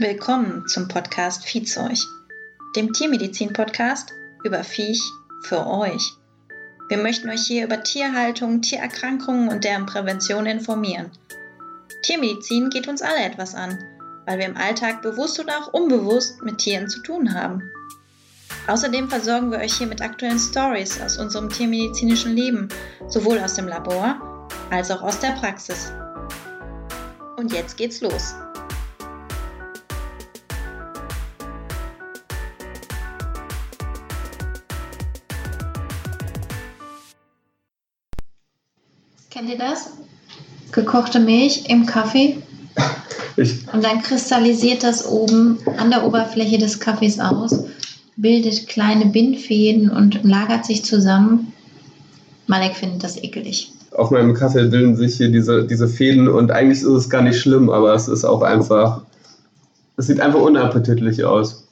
Willkommen zum Podcast Viehzeug, dem Tiermedizin-Podcast über Viech für euch. Wir möchten euch hier über Tierhaltung, Tiererkrankungen und deren Prävention informieren. Tiermedizin geht uns alle etwas an, weil wir im Alltag bewusst oder auch unbewusst mit Tieren zu tun haben. Außerdem versorgen wir euch hier mit aktuellen Stories aus unserem tiermedizinischen Leben, sowohl aus dem Labor als auch aus der Praxis. Und jetzt geht's los. Kennt ihr das? Gekochte Milch im Kaffee. Ich. Und dann kristallisiert das oben an der Oberfläche des Kaffees aus, bildet kleine Bindfäden und lagert sich zusammen. Malek findet das ekelig. Auf meinem Kaffee bilden sich hier diese, diese Fäden und eigentlich ist es gar nicht schlimm, aber es ist auch einfach, es sieht einfach unappetitlich aus.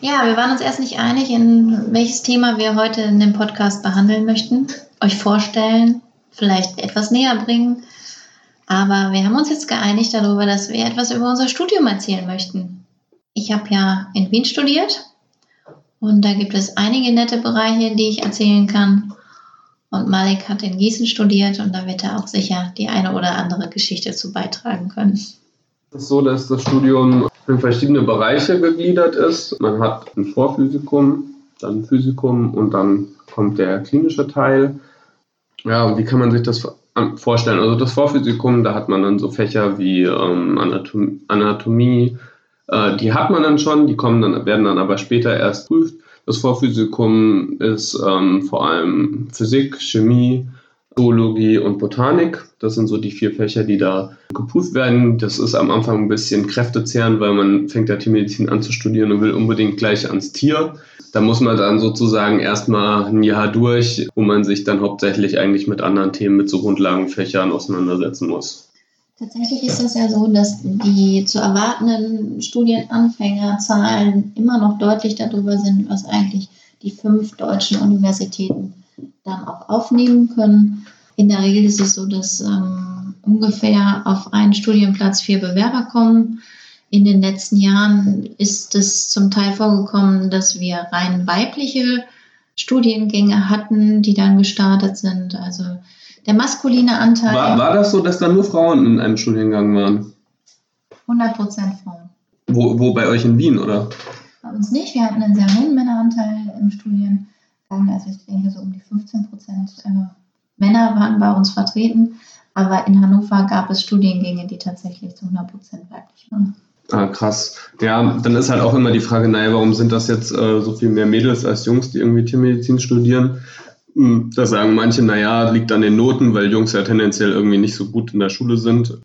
Ja, wir waren uns erst nicht einig, in welches Thema wir heute in dem Podcast behandeln möchten euch vorstellen, vielleicht etwas näher bringen. Aber wir haben uns jetzt geeinigt darüber, dass wir etwas über unser Studium erzählen möchten. Ich habe ja in Wien studiert und da gibt es einige nette Bereiche, die ich erzählen kann. Und Malik hat in Gießen studiert und da wird er auch sicher die eine oder andere Geschichte zu beitragen können. Es ist so, dass das Studium in verschiedene Bereiche gegliedert ist. Man hat ein Vorphysikum, dann Physikum und dann kommt der klinische Teil. Ja, und wie kann man sich das vorstellen? Also das Vorphysikum, da hat man dann so Fächer wie ähm, Anatom Anatomie, äh, die hat man dann schon, die kommen dann, werden dann aber später erst prüft. Das Vorphysikum ist ähm, vor allem Physik, Chemie, Zoologie und Botanik. Das sind so die vier Fächer, die da geprüft werden. Das ist am Anfang ein bisschen kräftezehrend, weil man fängt ja Tiermedizin an zu studieren und will unbedingt gleich ans Tier. Da muss man dann sozusagen erstmal ein Jahr durch, wo man sich dann hauptsächlich eigentlich mit anderen Themen, mit so Grundlagenfächern auseinandersetzen muss. Tatsächlich ist es ja so, dass die zu erwartenden Studienanfängerzahlen immer noch deutlich darüber sind, was eigentlich die fünf deutschen Universitäten dann auch aufnehmen können. In der Regel ist es so, dass ähm, ungefähr auf einen Studienplatz vier Bewerber kommen. In den letzten Jahren ist es zum Teil vorgekommen, dass wir rein weibliche Studiengänge hatten, die dann gestartet sind. Also der maskuline Anteil. War, war das so, dass da nur Frauen in einem Studiengang waren? 100 Prozent Frauen. Wo, wo bei euch in Wien, oder? Bei uns nicht. Wir hatten einen sehr hohen Männeranteil im Studiengang. Also ich denke so um die 15 Prozent äh, Männer waren bei uns vertreten. Aber in Hannover gab es Studiengänge, die tatsächlich zu 100 Prozent weiblich waren. Ah, krass. Ja, dann ist halt auch immer die Frage, naja, warum sind das jetzt äh, so viel mehr Mädels als Jungs, die irgendwie Tiermedizin studieren? Hm, da sagen manche, naja, liegt an den Noten, weil Jungs ja tendenziell irgendwie nicht so gut in der Schule sind.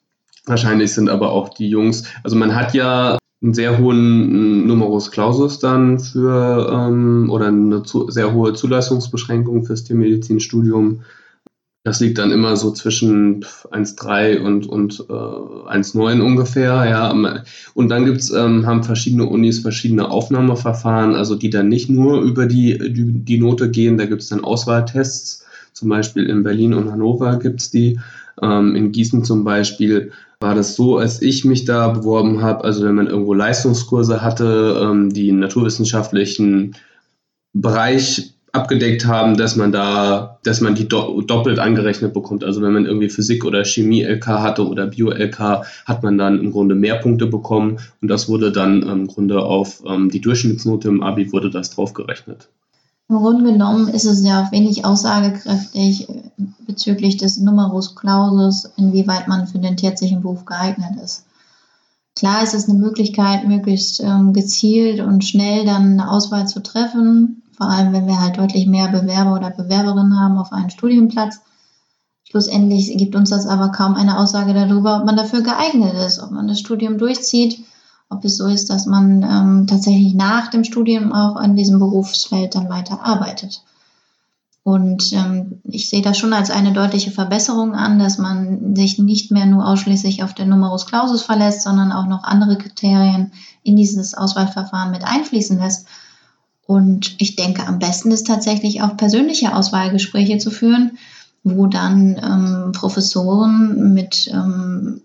Wahrscheinlich sind aber auch die Jungs, also man hat ja einen sehr hohen Numerus Clausus dann für ähm, oder eine zu, sehr hohe Zulassungsbeschränkung fürs Tiermedizinstudium das liegt dann immer so zwischen 1,3 und, und äh, 1,9 ungefähr. Ja. Und dann gibt's, ähm, haben verschiedene Unis verschiedene Aufnahmeverfahren, also die dann nicht nur über die, die, die Note gehen, da gibt es dann Auswahltests. Zum Beispiel in Berlin und Hannover gibt es die. Ähm, in Gießen zum Beispiel war das so, als ich mich da beworben habe, also wenn man irgendwo Leistungskurse hatte, ähm, die naturwissenschaftlichen Bereich abgedeckt haben, dass man da, dass man die do doppelt angerechnet bekommt. Also wenn man irgendwie Physik oder Chemie LK hatte oder Bio LK, hat man dann im Grunde mehr Punkte bekommen und das wurde dann im Grunde auf ähm, die Durchschnittsnote im Abi wurde das draufgerechnet. Im Grunde genommen ist es ja wenig aussagekräftig äh, bezüglich des Numerus Clausus, inwieweit man für den tierärztlichen Beruf geeignet ist. Klar ist es eine Möglichkeit, möglichst ähm, gezielt und schnell dann eine Auswahl zu treffen vor allem wenn wir halt deutlich mehr Bewerber oder Bewerberinnen haben auf einen Studienplatz. Schlussendlich gibt uns das aber kaum eine Aussage darüber, ob man dafür geeignet ist, ob man das Studium durchzieht, ob es so ist, dass man ähm, tatsächlich nach dem Studium auch in diesem Berufsfeld dann weiter arbeitet. Und ähm, ich sehe das schon als eine deutliche Verbesserung an, dass man sich nicht mehr nur ausschließlich auf den Numerus Clausus verlässt, sondern auch noch andere Kriterien in dieses Auswahlverfahren mit einfließen lässt. Und ich denke, am besten ist tatsächlich auch persönliche Auswahlgespräche zu führen, wo dann ähm, Professoren mit ähm,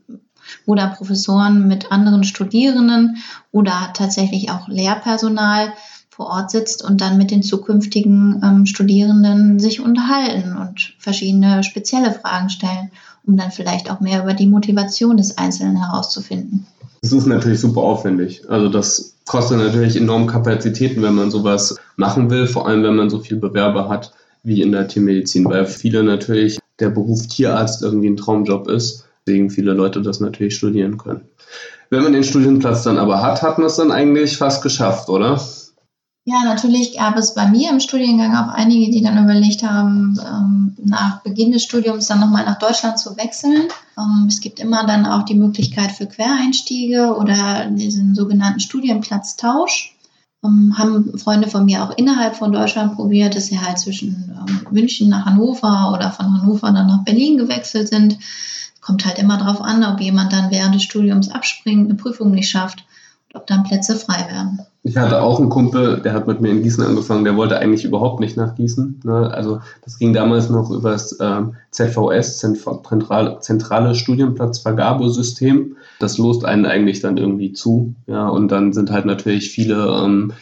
da Professoren mit anderen Studierenden oder tatsächlich auch Lehrpersonal vor Ort sitzt und dann mit den zukünftigen ähm, Studierenden sich unterhalten und verschiedene spezielle Fragen stellen, um dann vielleicht auch mehr über die Motivation des Einzelnen herauszufinden. Das ist natürlich super aufwendig. Also das kostet natürlich enorm Kapazitäten, wenn man sowas machen will, vor allem wenn man so viele Bewerber hat wie in der Tiermedizin, weil viele natürlich der Beruf Tierarzt irgendwie ein Traumjob ist, deswegen viele Leute das natürlich studieren können. Wenn man den Studienplatz dann aber hat, hat man es dann eigentlich fast geschafft, oder? Ja, natürlich gab es bei mir im Studiengang auch einige, die dann überlegt haben, ähm, nach Beginn des Studiums dann nochmal nach Deutschland zu wechseln. Ähm, es gibt immer dann auch die Möglichkeit für Quereinstiege oder diesen sogenannten Studienplatztausch. Ähm, haben Freunde von mir auch innerhalb von Deutschland probiert, dass sie halt zwischen München nach Hannover oder von Hannover dann nach Berlin gewechselt sind. Kommt halt immer darauf an, ob jemand dann während des Studiums abspringt, eine Prüfung nicht schafft ob dann Plätze frei werden. Ich hatte auch einen Kumpel, der hat mit mir in Gießen angefangen, der wollte eigentlich überhaupt nicht nach Gießen. Ne? Also das ging damals noch über das ähm, ZVS, Zentral, Zentrale Studienplatzvergabesystem. Das lost einen eigentlich dann irgendwie zu. Ja? Und dann sind halt natürlich viele ähm,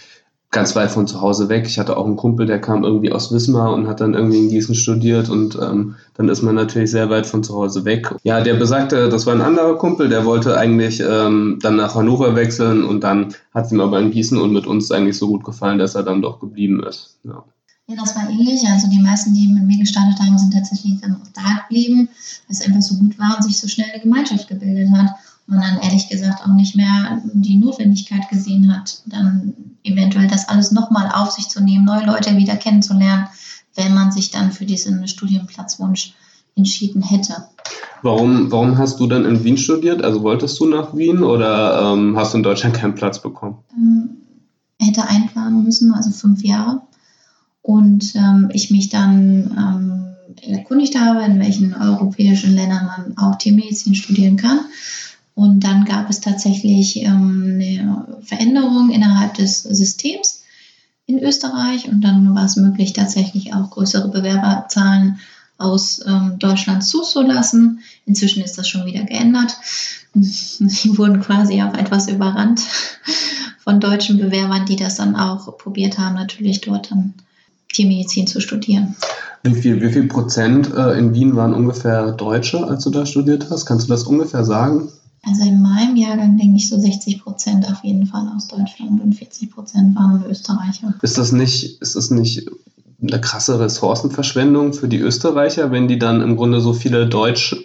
ganz weit von zu Hause weg. Ich hatte auch einen Kumpel, der kam irgendwie aus Wismar und hat dann irgendwie in Gießen studiert und ähm, dann ist man natürlich sehr weit von zu Hause weg. Ja, der besagte, das war ein anderer Kumpel, der wollte eigentlich ähm, dann nach Hannover wechseln und dann hat es ihm aber in Gießen und mit uns eigentlich so gut gefallen, dass er dann doch geblieben ist. Ja. Ja, das war ähnlich. Also die meisten, die mit mir gestartet haben, sind tatsächlich dann auch da geblieben, weil es einfach so gut war und sich so schnell eine Gemeinschaft gebildet hat man dann ehrlich gesagt auch nicht mehr die Notwendigkeit gesehen hat, dann eventuell das alles nochmal auf sich zu nehmen, neue Leute wieder kennenzulernen, wenn man sich dann für diesen Studienplatzwunsch entschieden hätte. Warum, warum hast du dann in Wien studiert? Also wolltest du nach Wien oder ähm, hast du in Deutschland keinen Platz bekommen? Ähm, hätte einplanen müssen, also fünf Jahre. Und ähm, ich mich dann ähm, erkundigt habe, in welchen europäischen Ländern man auch Tiermedizin studieren kann und dann gab es tatsächlich ähm, eine Veränderung innerhalb des Systems in Österreich und dann war es möglich, tatsächlich auch größere Bewerberzahlen aus ähm, Deutschland zuzulassen. Inzwischen ist das schon wieder geändert. Sie wurden quasi auch etwas überrannt von deutschen Bewerbern, die das dann auch probiert haben, natürlich dort dann Tiermedizin zu studieren. Wie viel, wie viel Prozent äh, in Wien waren ungefähr Deutsche, als du da studiert hast? Kannst du das ungefähr sagen? Also in meinem Jahrgang denke ich so 60 Prozent auf jeden Fall aus Deutschland und 40 Prozent waren Österreicher. Ist das nicht, ist das nicht eine krasse Ressourcenverschwendung für die Österreicher, wenn die dann im Grunde so viele Deutsch,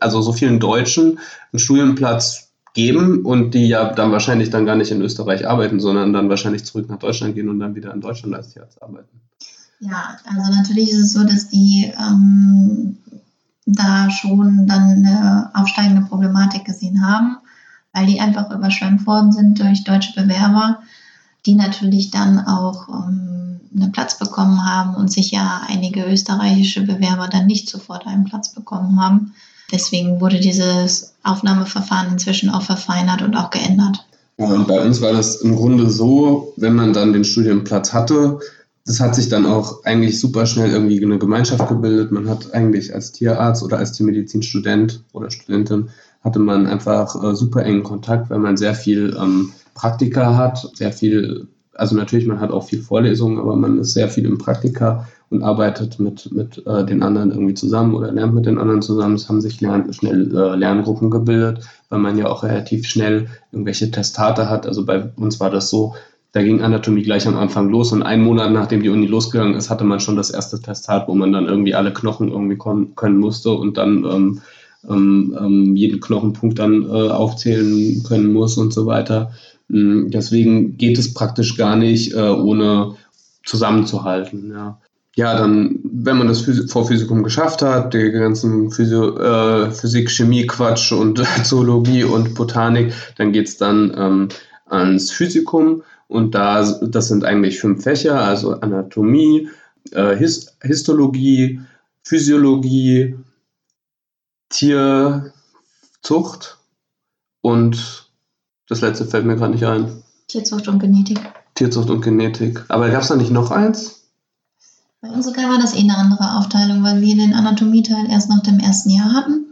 also so vielen Deutschen einen Studienplatz geben und die ja dann wahrscheinlich dann gar nicht in Österreich arbeiten, sondern dann wahrscheinlich zurück nach Deutschland gehen und dann wieder in Deutschland als Tierarzt arbeiten. Ja, also natürlich ist es so, dass die ähm, da schon dann eine aufsteigende Problematik gesehen haben, weil die einfach überschwemmt worden sind durch deutsche Bewerber, die natürlich dann auch ähm, einen Platz bekommen haben und sich ja einige österreichische Bewerber dann nicht sofort einen Platz bekommen haben. Deswegen wurde dieses Aufnahmeverfahren inzwischen auch verfeinert und auch geändert. Und bei uns war das im Grunde so, wenn man dann den Studienplatz hatte, das hat sich dann auch eigentlich super schnell irgendwie eine Gemeinschaft gebildet. Man hat eigentlich als Tierarzt oder als Tiermedizinstudent oder Studentin hatte man einfach äh, super engen Kontakt, weil man sehr viel ähm, Praktika hat, sehr viel, also natürlich, man hat auch viel Vorlesungen, aber man ist sehr viel im Praktika und arbeitet mit, mit äh, den anderen irgendwie zusammen oder lernt mit den anderen zusammen. Es haben sich lern, schnell äh, Lerngruppen gebildet, weil man ja auch relativ schnell irgendwelche Testate hat. Also bei uns war das so, da ging Anatomie gleich am Anfang los und einen Monat nachdem die Uni losgegangen ist, hatte man schon das erste Testat, wo man dann irgendwie alle Knochen irgendwie können musste und dann ähm, ähm, ähm, jeden Knochenpunkt dann äh, aufzählen können muss und so weiter. Mm, deswegen geht es praktisch gar nicht, äh, ohne zusammenzuhalten. Ja. ja, dann, wenn man das Vorphysikum geschafft hat, die ganzen Physio, äh, Physik, Chemie, Quatsch und Zoologie und Botanik, dann geht es dann ähm, ans Physikum und da, das sind eigentlich fünf Fächer, also Anatomie, äh, Hist Histologie, Physiologie, Tierzucht und das letzte fällt mir gerade nicht ein. Tierzucht und Genetik. Tierzucht und Genetik. Aber gab es da nicht noch eins? Bei uns sogar war das eh eine andere Aufteilung, weil wir den Anatomieteil erst nach dem ersten Jahr hatten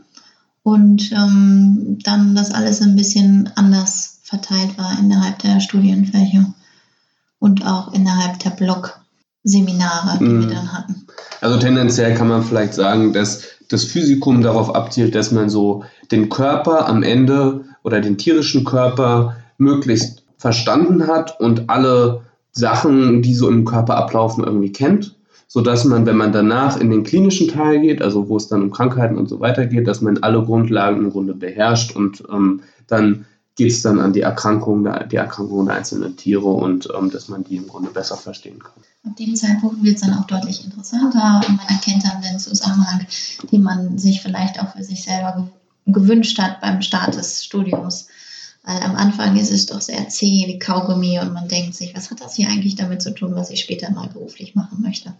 und ähm, dann das alles ein bisschen anders verteilt war innerhalb der Studienfächer und auch innerhalb der Blockseminare, die mm. wir mhm. dann hatten. Also tendenziell kann man vielleicht sagen, dass das Physikum darauf abzielt, dass man so den Körper am Ende oder den tierischen Körper möglichst verstanden hat und alle Sachen, die so im Körper ablaufen, irgendwie kennt, sodass man, wenn man danach in den klinischen Teil geht, also wo es dann um Krankheiten und so weiter geht, dass man alle Grundlagen im Grunde beherrscht und ähm, dann geht es dann an die Erkrankung, die Erkrankungen der einzelnen Tiere und ähm, dass man die im Grunde besser verstehen kann. Ab dem Zeitpunkt wird es dann auch deutlich interessanter und man erkennt dann den Zusammenhang, den man sich vielleicht auch für sich selber gewünscht hat beim Start des Studiums. Weil am Anfang ist es doch sehr zäh wie Kaugummi und man denkt sich, was hat das hier eigentlich damit zu tun, was ich später mal beruflich machen möchte?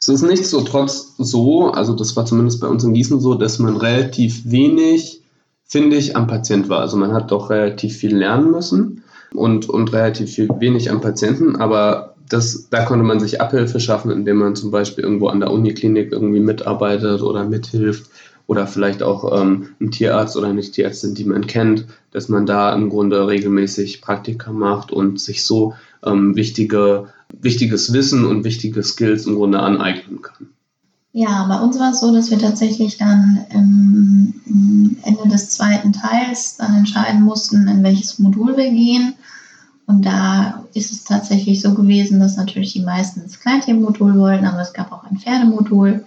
Es ist nichtsdestotrotz so, also das war zumindest bei uns in Gießen so, dass man relativ wenig, finde ich, am Patient war. Also man hat doch relativ viel lernen müssen und, und relativ viel, wenig am Patienten, aber das, da konnte man sich Abhilfe schaffen, indem man zum Beispiel irgendwo an der Uniklinik irgendwie mitarbeitet oder mithilft oder vielleicht auch ähm, ein Tierarzt oder eine Tierärztin, die man kennt, dass man da im Grunde regelmäßig Praktika macht und sich so ähm, wichtige, wichtiges Wissen und wichtige Skills im Grunde aneignen kann. Ja, bei uns war es so, dass wir tatsächlich dann im Ende des zweiten Teils dann entscheiden mussten, in welches Modul wir gehen. Und da ist es tatsächlich so gewesen, dass natürlich die meisten ins Kleintiermodul wollten, aber es gab auch ein Pferdemodul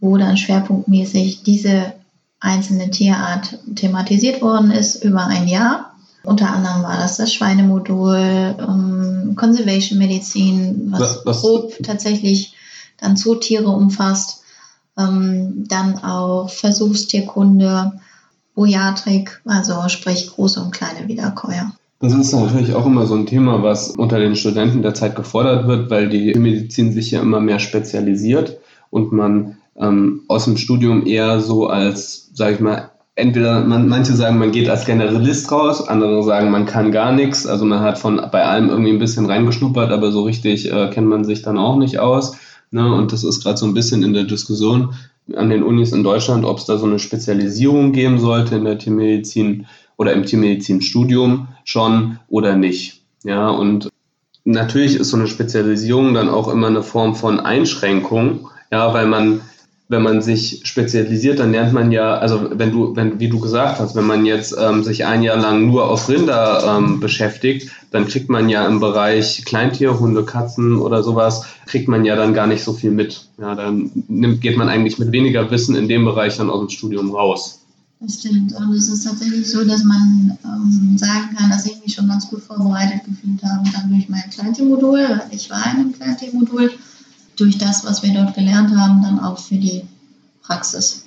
wo dann schwerpunktmäßig diese einzelne Tierart thematisiert worden ist über ein Jahr. Unter anderem war das das Schweinemodul, ähm, Conservation Medizin, was, was, grob tatsächlich dann Zootiere umfasst. Ähm, dann auch Versuchstierkunde, Bojatrik, also sprich große und kleine Wiederkäuer. Das ist natürlich auch immer so ein Thema, was unter den Studenten derzeit gefordert wird, weil die Medizin sich ja immer mehr spezialisiert und man ähm, aus dem Studium eher so als, sage ich mal, entweder man, manche sagen, man geht als Generalist raus, andere sagen, man kann gar nichts. Also man hat von bei allem irgendwie ein bisschen reingeschnuppert, aber so richtig äh, kennt man sich dann auch nicht aus. Ne? Und das ist gerade so ein bisschen in der Diskussion an den Unis in Deutschland, ob es da so eine Spezialisierung geben sollte in der Tiermedizin oder im Tiermedizinstudium schon oder nicht. Ja, und natürlich ist so eine Spezialisierung dann auch immer eine Form von Einschränkung, ja, weil man wenn man sich spezialisiert, dann lernt man ja, also wenn du, wenn, wie du gesagt hast, wenn man jetzt ähm, sich ein Jahr lang nur auf Rinder ähm, beschäftigt, dann kriegt man ja im Bereich Kleintier, Hunde, Katzen oder sowas, kriegt man ja dann gar nicht so viel mit. Ja, dann nimmt, geht man eigentlich mit weniger Wissen in dem Bereich dann aus dem Studium raus. Das stimmt. Und es ist tatsächlich so, dass man ähm, sagen kann, dass ich mich schon ganz gut vorbereitet gefühlt habe, dann durch mein Kleintiermodul. Ich war in einem Kleintiermodul durch das, was wir dort gelernt haben, dann auch für die Praxis.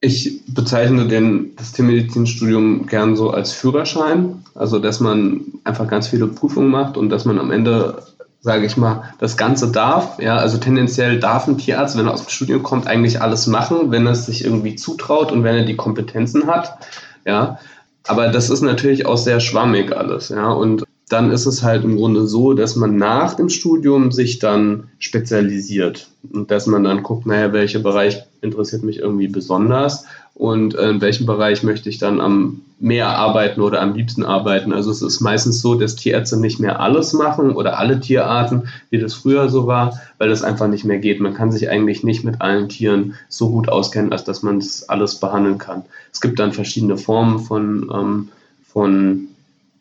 Ich bezeichne den, das Tiermedizinstudium gern so als Führerschein, also dass man einfach ganz viele Prüfungen macht und dass man am Ende, sage ich mal, das Ganze darf. Ja, also tendenziell darf ein Tierarzt, wenn er aus dem Studium kommt, eigentlich alles machen, wenn er es sich irgendwie zutraut und wenn er die Kompetenzen hat. Ja, aber das ist natürlich auch sehr schwammig alles. Ja, und dann ist es halt im Grunde so, dass man nach dem Studium sich dann spezialisiert und dass man dann guckt, naja, welcher Bereich interessiert mich irgendwie besonders und in welchem Bereich möchte ich dann am mehr arbeiten oder am liebsten arbeiten. Also es ist meistens so, dass Tierärzte nicht mehr alles machen oder alle Tierarten, wie das früher so war, weil das einfach nicht mehr geht. Man kann sich eigentlich nicht mit allen Tieren so gut auskennen, als dass man das alles behandeln kann. Es gibt dann verschiedene Formen von, ähm, von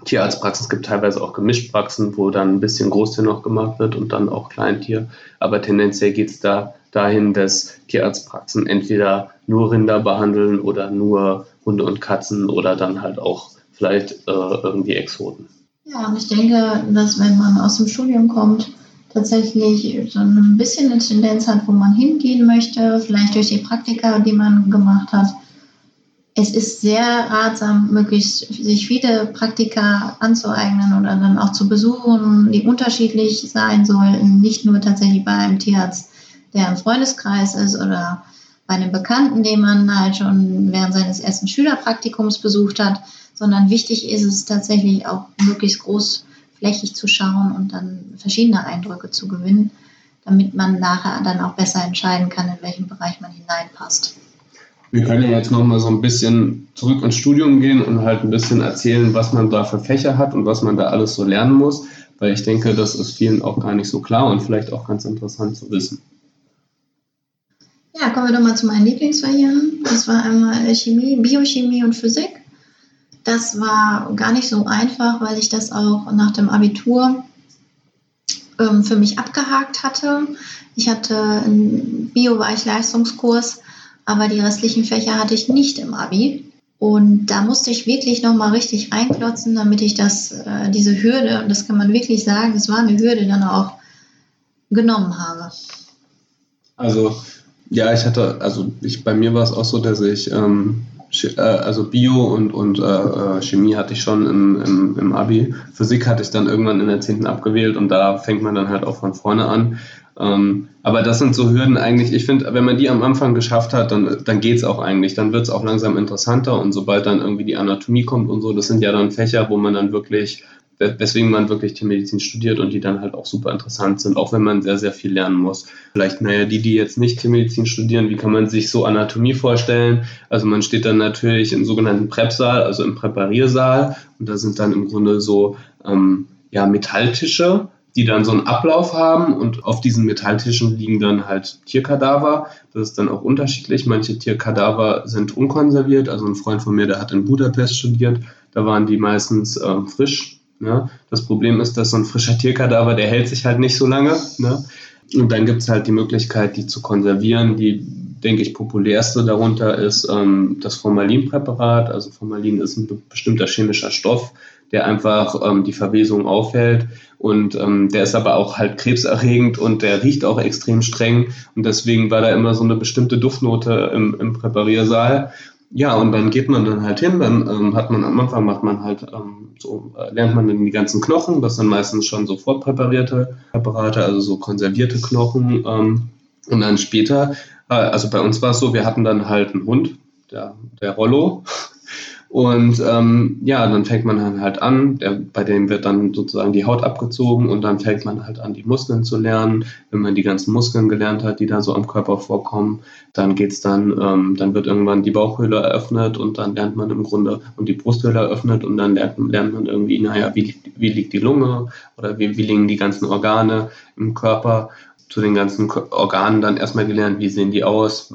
Tierarztpraxen. Es gibt teilweise auch Gemischtpraxen, wo dann ein bisschen Großtier noch gemacht wird und dann auch Kleintier. Aber tendenziell geht es da dahin, dass Tierarztpraxen entweder nur Rinder behandeln oder nur Hunde und Katzen oder dann halt auch vielleicht äh, irgendwie Exoten. Ja, und ich denke, dass wenn man aus dem Studium kommt, tatsächlich so ein bisschen eine Tendenz hat, wo man hingehen möchte, vielleicht durch die Praktika, die man gemacht hat, es ist sehr ratsam, möglichst sich viele Praktika anzueignen oder dann auch zu besuchen, die unterschiedlich sein sollten. Nicht nur tatsächlich bei einem Tierarzt, der im Freundeskreis ist oder bei einem Bekannten, den man halt schon während seines ersten Schülerpraktikums besucht hat, sondern wichtig ist es tatsächlich auch möglichst großflächig zu schauen und dann verschiedene Eindrücke zu gewinnen, damit man nachher dann auch besser entscheiden kann, in welchem Bereich man hineinpasst. Wir können ja jetzt nochmal so ein bisschen zurück ins Studium gehen und halt ein bisschen erzählen, was man da für Fächer hat und was man da alles so lernen muss, weil ich denke, das ist vielen auch gar nicht so klar und vielleicht auch ganz interessant zu wissen. Ja, kommen wir doch mal zu meinen Lieblingsfächern. Das war einmal Chemie, Biochemie und Physik. Das war gar nicht so einfach, weil ich das auch nach dem Abitur ähm, für mich abgehakt hatte. Ich hatte einen Bio-Weich-Leistungskurs, aber die restlichen Fächer hatte ich nicht im Abi. Und da musste ich wirklich nochmal richtig reinklotzen, damit ich das, äh, diese Hürde, und das kann man wirklich sagen, es war eine Hürde, dann auch genommen habe. Also ja, ich hatte, also ich, bei mir war es auch so, dass ich, ähm, äh, also Bio und, und äh, äh, Chemie hatte ich schon im, im, im Abi. Physik hatte ich dann irgendwann in der 10. abgewählt und da fängt man dann halt auch von vorne an. Ähm, aber das sind so Hürden eigentlich, ich finde, wenn man die am Anfang geschafft hat, dann, dann geht es auch eigentlich. Dann wird es auch langsam interessanter und sobald dann irgendwie die Anatomie kommt und so, das sind ja dann Fächer, wo man dann wirklich weswegen man wirklich Tiermedizin studiert und die dann halt auch super interessant sind, auch wenn man sehr, sehr viel lernen muss. Vielleicht, naja, die, die jetzt nicht Tiermedizin studieren, wie kann man sich so Anatomie vorstellen? Also man steht dann natürlich im sogenannten Prep-Saal, also im Präpariersaal und da sind dann im Grunde so ähm, ja, Metalltische, die dann so einen Ablauf haben und auf diesen Metalltischen liegen dann halt Tierkadaver. Das ist dann auch unterschiedlich. Manche Tierkadaver sind unkonserviert. Also ein Freund von mir, der hat in Budapest studiert. Da waren die meistens äh, frisch Ne? Das Problem ist, dass so ein frischer Tierkadaver, der hält sich halt nicht so lange. Ne? Und dann gibt es halt die Möglichkeit, die zu konservieren. Die, denke ich, populärste darunter ist ähm, das Formalinpräparat. Also Formalin ist ein bestimmter chemischer Stoff, der einfach ähm, die Verwesung aufhält. Und ähm, der ist aber auch halt krebserregend und der riecht auch extrem streng. Und deswegen war da immer so eine bestimmte Duftnote im, im Präpariersaal. Ja, und dann geht man dann halt hin, dann ähm, hat man am Anfang macht man halt ähm, so, äh, lernt man dann die ganzen Knochen, das sind meistens schon so vorpräparierte Präparate, also so konservierte Knochen. Ähm, und dann später, äh, also bei uns war es so, wir hatten dann halt einen Hund, der, der Rollo, und ähm, ja, dann fängt man halt an, der, bei dem wird dann sozusagen die Haut abgezogen und dann fängt man halt an, die Muskeln zu lernen. Wenn man die ganzen Muskeln gelernt hat, die da so am Körper vorkommen, dann geht's dann, ähm, dann wird irgendwann die Bauchhöhle eröffnet und dann lernt man im Grunde und die Brusthöhle eröffnet und dann lernt, lernt man irgendwie, naja, wie, wie liegt die Lunge oder wie, wie liegen die ganzen Organe im Körper zu den ganzen Organen dann erstmal gelernt, wie sehen die aus,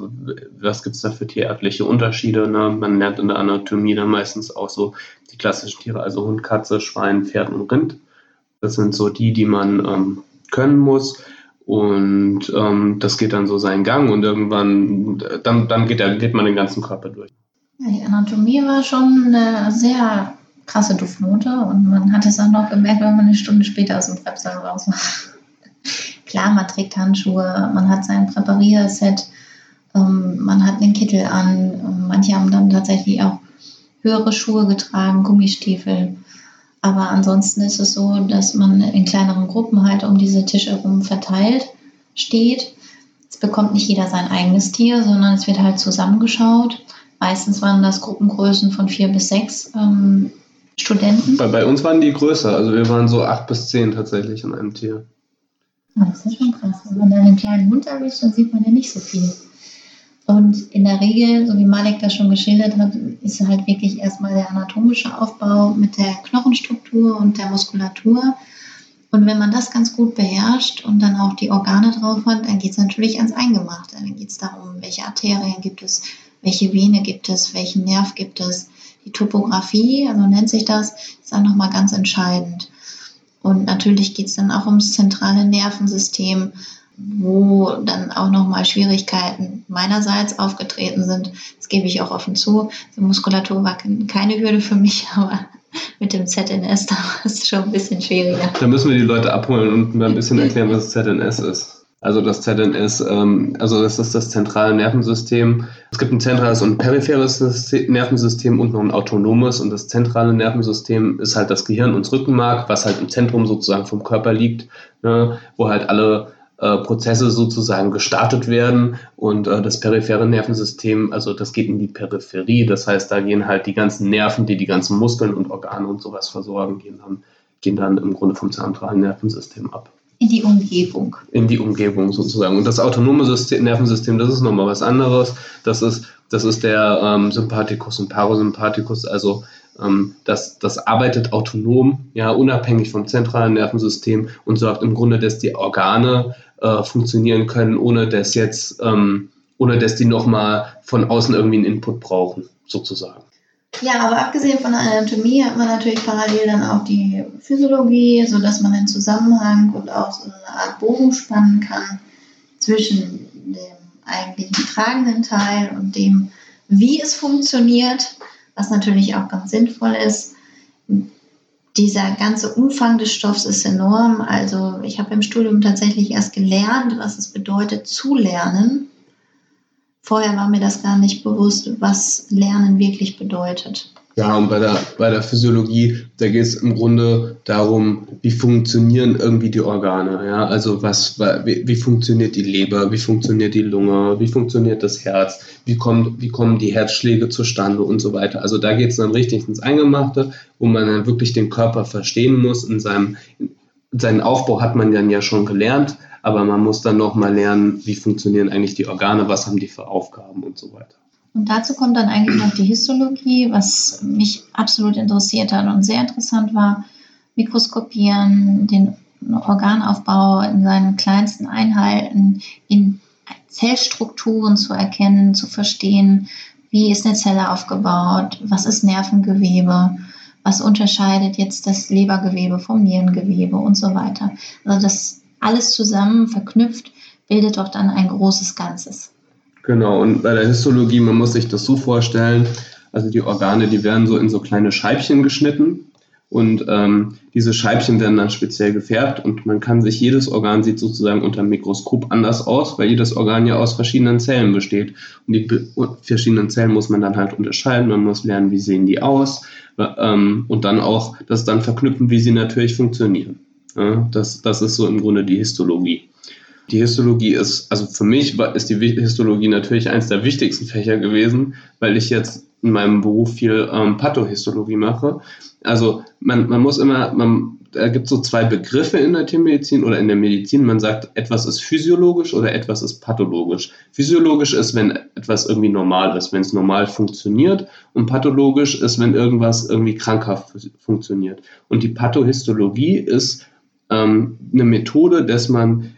was gibt es da für tierärztliche Unterschiede. Ne? Man lernt in der Anatomie dann meistens auch so die klassischen Tiere, also Hund, Katze, Schwein, Pferd und Rind. Das sind so die, die man ähm, können muss. Und ähm, das geht dann so seinen Gang und irgendwann, dann, dann geht, der, geht man den ganzen Körper durch. Die Anatomie war schon eine sehr krasse Duftnote und man hat es auch noch gemerkt, wenn man eine Stunde später aus dem Präpsaal raus war. Klar, man trägt Handschuhe, man hat sein Präparierset, ähm, man hat einen Kittel an. Ähm, manche haben dann tatsächlich auch höhere Schuhe getragen, Gummistiefel. Aber ansonsten ist es so, dass man in kleineren Gruppen halt um diese Tische herum verteilt steht. Es bekommt nicht jeder sein eigenes Tier, sondern es wird halt zusammengeschaut. Meistens waren das Gruppengrößen von vier bis sechs ähm, Studenten. Bei, bei uns waren die größer, also wir waren so acht bis zehn tatsächlich in einem Tier. Das ist schon krass. Wenn man dann einen kleinen Hund erwischt, dann sieht man ja nicht so viel. Und in der Regel, so wie Malek das schon geschildert hat, ist halt wirklich erstmal der anatomische Aufbau mit der Knochenstruktur und der Muskulatur. Und wenn man das ganz gut beherrscht und dann auch die Organe drauf hat, dann geht es natürlich ans Eingemachte. Dann geht es darum, welche Arterien gibt es, welche Vene gibt es, welchen Nerv gibt es. Die Topographie, also nennt sich das, ist dann nochmal ganz entscheidend. Und natürlich geht es dann auch ums zentrale Nervensystem, wo dann auch nochmal Schwierigkeiten meinerseits aufgetreten sind. Das gebe ich auch offen zu. Die Muskulatur war keine Hürde für mich, aber mit dem ZNS, da war es schon ein bisschen schwieriger. Da müssen wir die Leute abholen und mal ein bisschen erklären, was ZNS ist. Also das ZNS, ähm, also das ist das zentrale Nervensystem. Es gibt ein zentrales und peripheres Nervensystem und noch ein autonomes. Und das zentrale Nervensystem ist halt das Gehirn und das Rückenmark, was halt im Zentrum sozusagen vom Körper liegt, ne, wo halt alle äh, Prozesse sozusagen gestartet werden. Und äh, das periphere Nervensystem, also das geht in die Peripherie. Das heißt, da gehen halt die ganzen Nerven, die die ganzen Muskeln und Organe und sowas versorgen, gehen dann, gehen dann im Grunde vom zentralen Nervensystem ab. In die Umgebung. In die Umgebung sozusagen. Und das autonome System, Nervensystem, das ist nochmal was anderes. Das ist, das ist der ähm, Sympathikus und Parasympathikus, also ähm, das, das arbeitet autonom, ja, unabhängig vom zentralen Nervensystem und sorgt im Grunde, dass die Organe äh, funktionieren können, ohne dass jetzt, ähm, ohne dass die nochmal von außen irgendwie einen Input brauchen, sozusagen. Ja, aber abgesehen von der Anatomie hat man natürlich parallel dann auch die Physiologie, sodass man den Zusammenhang und auch so eine Art Bogen spannen kann zwischen dem eigentlichen tragenden Teil und dem, wie es funktioniert, was natürlich auch ganz sinnvoll ist. Dieser ganze Umfang des Stoffs ist enorm. Also ich habe im Studium tatsächlich erst gelernt, was es bedeutet zu lernen vorher war mir das gar nicht bewusst, was Lernen wirklich bedeutet. Ja, und bei der, bei der Physiologie, da geht es im Grunde darum, wie funktionieren irgendwie die Organe. Ja? Also was, wie, wie funktioniert die Leber, wie funktioniert die Lunge, wie funktioniert das Herz, wie, kommt, wie kommen die Herzschläge zustande und so weiter. Also da geht es dann richtig ins Eingemachte, wo man dann wirklich den Körper verstehen muss. In seinem, in seinen Aufbau hat man dann ja schon gelernt, aber man muss dann nochmal lernen, wie funktionieren eigentlich die Organe, was haben die für Aufgaben und so weiter. Und dazu kommt dann eigentlich noch die Histologie, was mich absolut interessiert hat und sehr interessant war, Mikroskopieren, den Organaufbau in seinen kleinsten Einheiten, in Zellstrukturen zu erkennen, zu verstehen, wie ist eine Zelle aufgebaut, was ist Nervengewebe, was unterscheidet jetzt das Lebergewebe vom Nierengewebe und so weiter. Also das alles zusammen verknüpft, bildet doch dann ein großes Ganzes. Genau, und bei der Histologie, man muss sich das so vorstellen, also die Organe, die werden so in so kleine Scheibchen geschnitten und ähm, diese Scheibchen werden dann speziell gefärbt und man kann sich, jedes Organ sieht sozusagen unter dem Mikroskop anders aus, weil jedes Organ ja aus verschiedenen Zellen besteht. Und die verschiedenen Zellen muss man dann halt unterscheiden, man muss lernen, wie sehen die aus ähm, und dann auch das dann verknüpfen, wie sie natürlich funktionieren. Ja, das, das ist so im Grunde die Histologie. Die Histologie ist, also für mich ist die Histologie natürlich eines der wichtigsten Fächer gewesen, weil ich jetzt in meinem Beruf viel ähm, Pathohistologie mache. Also man, man muss immer, man, da gibt es so zwei Begriffe in der Tiermedizin oder in der Medizin. Man sagt, etwas ist physiologisch oder etwas ist pathologisch. Physiologisch ist, wenn etwas irgendwie normal ist, wenn es normal funktioniert. Und pathologisch ist, wenn irgendwas irgendwie krankhaft funktioniert. Und die Pathohistologie ist ähm, eine Methode, dass man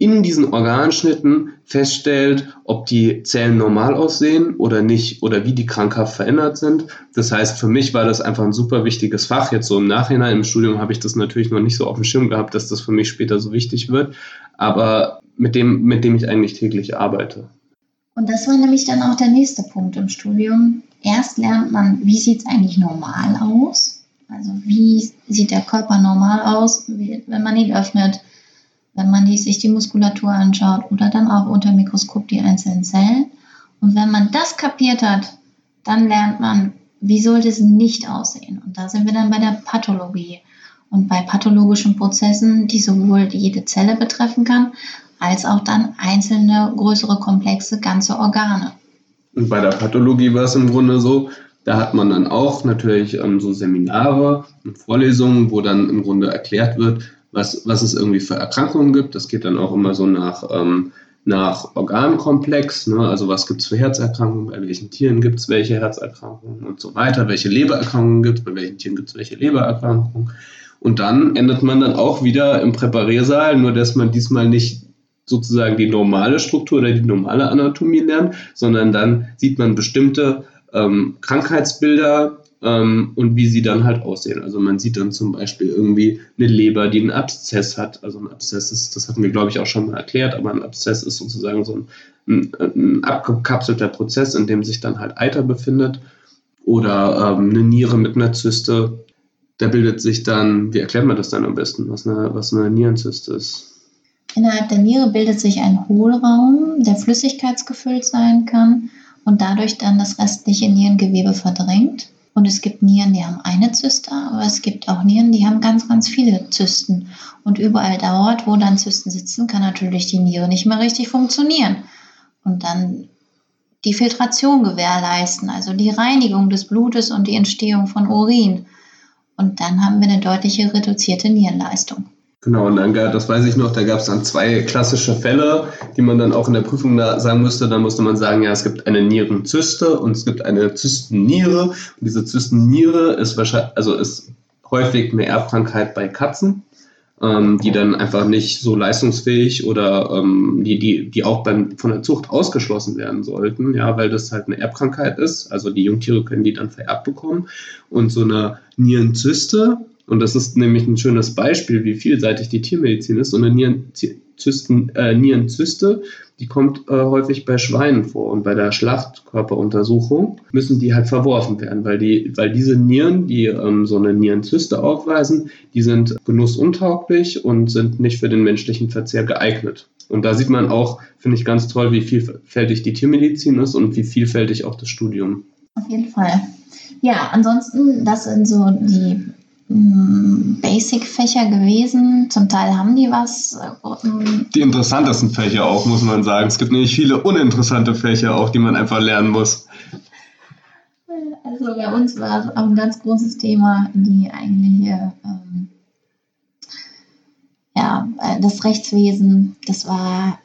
in diesen Organschnitten feststellt, ob die Zellen normal aussehen oder nicht oder wie die krankhaft verändert sind. Das heißt, für mich war das einfach ein super wichtiges Fach. Jetzt so im Nachhinein, im Studium habe ich das natürlich noch nicht so auf dem Schirm gehabt, dass das für mich später so wichtig wird, aber mit dem, mit dem ich eigentlich täglich arbeite. Und das war nämlich dann auch der nächste Punkt im Studium. Erst lernt man, wie sieht es eigentlich normal aus? Also wie sieht der Körper normal aus, wenn man ihn öffnet, wenn man sich die Muskulatur anschaut oder dann auch unter Mikroskop die einzelnen Zellen. Und wenn man das kapiert hat, dann lernt man, wie sollte es nicht aussehen. Und da sind wir dann bei der Pathologie und bei pathologischen Prozessen, die sowohl jede Zelle betreffen kann, als auch dann einzelne größere komplexe ganze Organe. Und bei der Pathologie war es im Grunde so, da hat man dann auch natürlich ähm, so Seminare und Vorlesungen, wo dann im Grunde erklärt wird, was, was es irgendwie für Erkrankungen gibt. Das geht dann auch immer so nach, ähm, nach Organkomplex, ne? also was gibt es für Herzerkrankungen, bei welchen Tieren gibt es welche Herzerkrankungen und so weiter, welche Lebererkrankungen gibt es, bei welchen Tieren gibt es welche Lebererkrankungen. Und dann endet man dann auch wieder im Präpariersaal, nur dass man diesmal nicht sozusagen die normale Struktur oder die normale Anatomie lernt, sondern dann sieht man bestimmte ähm, Krankheitsbilder ähm, und wie sie dann halt aussehen. Also man sieht dann zum Beispiel irgendwie eine Leber, die einen Abszess hat. Also ein Abszess ist, das hatten wir glaube ich auch schon mal erklärt, aber ein Abszess ist sozusagen so ein, ein, ein abgekapselter Prozess, in dem sich dann halt Eiter befindet. Oder ähm, eine Niere mit einer Zyste. Da bildet sich dann, wie erklärt man das dann am besten, was eine, was eine Nierenzyste ist? Innerhalb der Niere bildet sich ein Hohlraum, der flüssigkeitsgefüllt sein kann und dadurch dann das restliche Nierengewebe verdrängt. Und es gibt Nieren, die haben eine Zyste, aber es gibt auch Nieren, die haben ganz, ganz viele Zysten. Und überall dort, wo dann Zysten sitzen, kann natürlich die Niere nicht mehr richtig funktionieren. Und dann die Filtration gewährleisten, also die Reinigung des Blutes und die Entstehung von Urin. Und dann haben wir eine deutliche reduzierte Nierenleistung. Genau, und dann gab, das weiß ich noch, da gab es dann zwei klassische Fälle, die man dann auch in der Prüfung sagen musste. Da musste man sagen, ja, es gibt eine Nierenzyste und es gibt eine Zystenniere. Und diese Zystenniere ist wahrscheinlich, also ist häufig eine Erbkrankheit bei Katzen, ähm, die dann einfach nicht so leistungsfähig oder ähm, die, die, die auch beim, von der Zucht ausgeschlossen werden sollten, ja, weil das halt eine Erbkrankheit ist. Also die Jungtiere können die dann vererbt bekommen. Und so eine Nierenzyste und das ist nämlich ein schönes Beispiel, wie vielseitig die Tiermedizin ist. Und eine Nierenzysten, äh, Nierenzyste, die kommt äh, häufig bei Schweinen vor. Und bei der Schlachtkörperuntersuchung müssen die halt verworfen werden, weil, die, weil diese Nieren, die ähm, so eine Nierenzyste aufweisen, die sind genussuntauglich und sind nicht für den menschlichen Verzehr geeignet. Und da sieht man auch, finde ich ganz toll, wie vielfältig die Tiermedizin ist und wie vielfältig auch das Studium. Auf jeden Fall. Ja, ansonsten, das sind so die Basic-Fächer gewesen. Zum Teil haben die was. Die interessantesten Fächer auch, muss man sagen. Es gibt nämlich viele uninteressante Fächer auch, die man einfach lernen muss. Also bei uns war es auch ein ganz großes Thema, die eigentliche, ähm, ja, äh, das Rechtswesen. Das war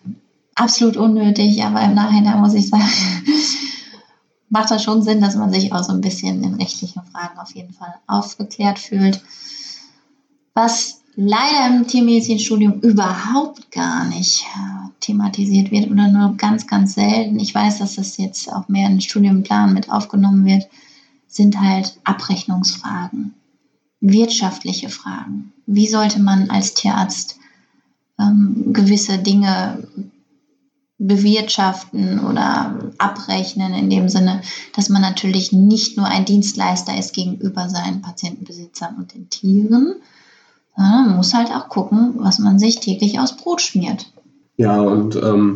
absolut unnötig, aber im Nachhinein muss ich sagen, macht das schon Sinn, dass man sich auch so ein bisschen in rechtlichen Fragen auf jeden Fall aufgeklärt fühlt. Was leider im Tiermedizinstudium überhaupt gar nicht äh, thematisiert wird oder nur ganz, ganz selten. Ich weiß, dass das jetzt auch mehr in den Studienplan mit aufgenommen wird, sind halt Abrechnungsfragen, wirtschaftliche Fragen. Wie sollte man als Tierarzt ähm, gewisse Dinge bewirtschaften oder abrechnen in dem Sinne, dass man natürlich nicht nur ein Dienstleister ist gegenüber seinen Patientenbesitzern und den Tieren, sondern man muss halt auch gucken, was man sich täglich aus Brot schmiert. Ja, und ähm,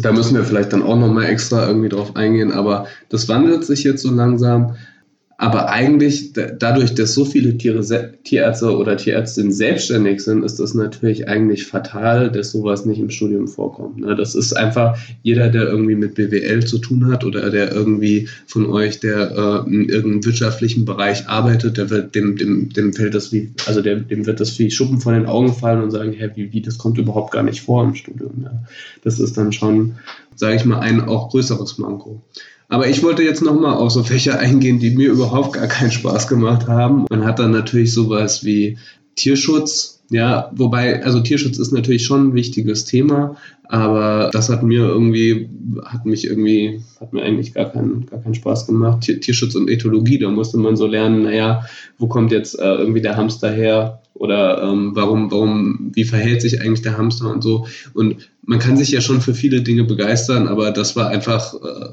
da müssen wir vielleicht dann auch nochmal extra irgendwie drauf eingehen, aber das wandelt sich jetzt so langsam. Aber eigentlich, dadurch, dass so viele Tiere, Tierärzte oder Tierärztinnen selbstständig sind, ist das natürlich eigentlich fatal, dass sowas nicht im Studium vorkommt. Ne? Das ist einfach jeder, der irgendwie mit BWL zu tun hat oder der irgendwie von euch, der äh, in irgendeinem wirtschaftlichen Bereich arbeitet, der wird, dem, dem, dem fällt das wie, also der, dem wird das wie Schuppen von den Augen fallen und sagen, hä, wie, wie, das kommt überhaupt gar nicht vor im Studium. Das ist dann schon, sage ich mal, ein auch größeres Manko. Aber ich wollte jetzt nochmal auf so Fächer eingehen, die mir überhaupt gar keinen Spaß gemacht haben. Man hat dann natürlich sowas wie Tierschutz. Ja, wobei, also Tierschutz ist natürlich schon ein wichtiges Thema, aber das hat mir irgendwie, hat mich irgendwie, hat mir eigentlich gar keinen, gar keinen Spaß gemacht. Tierschutz und Ethologie, da musste man so lernen, naja, wo kommt jetzt äh, irgendwie der Hamster her? Oder ähm, warum, warum, wie verhält sich eigentlich der Hamster und so? Und man kann sich ja schon für viele Dinge begeistern, aber das war einfach äh,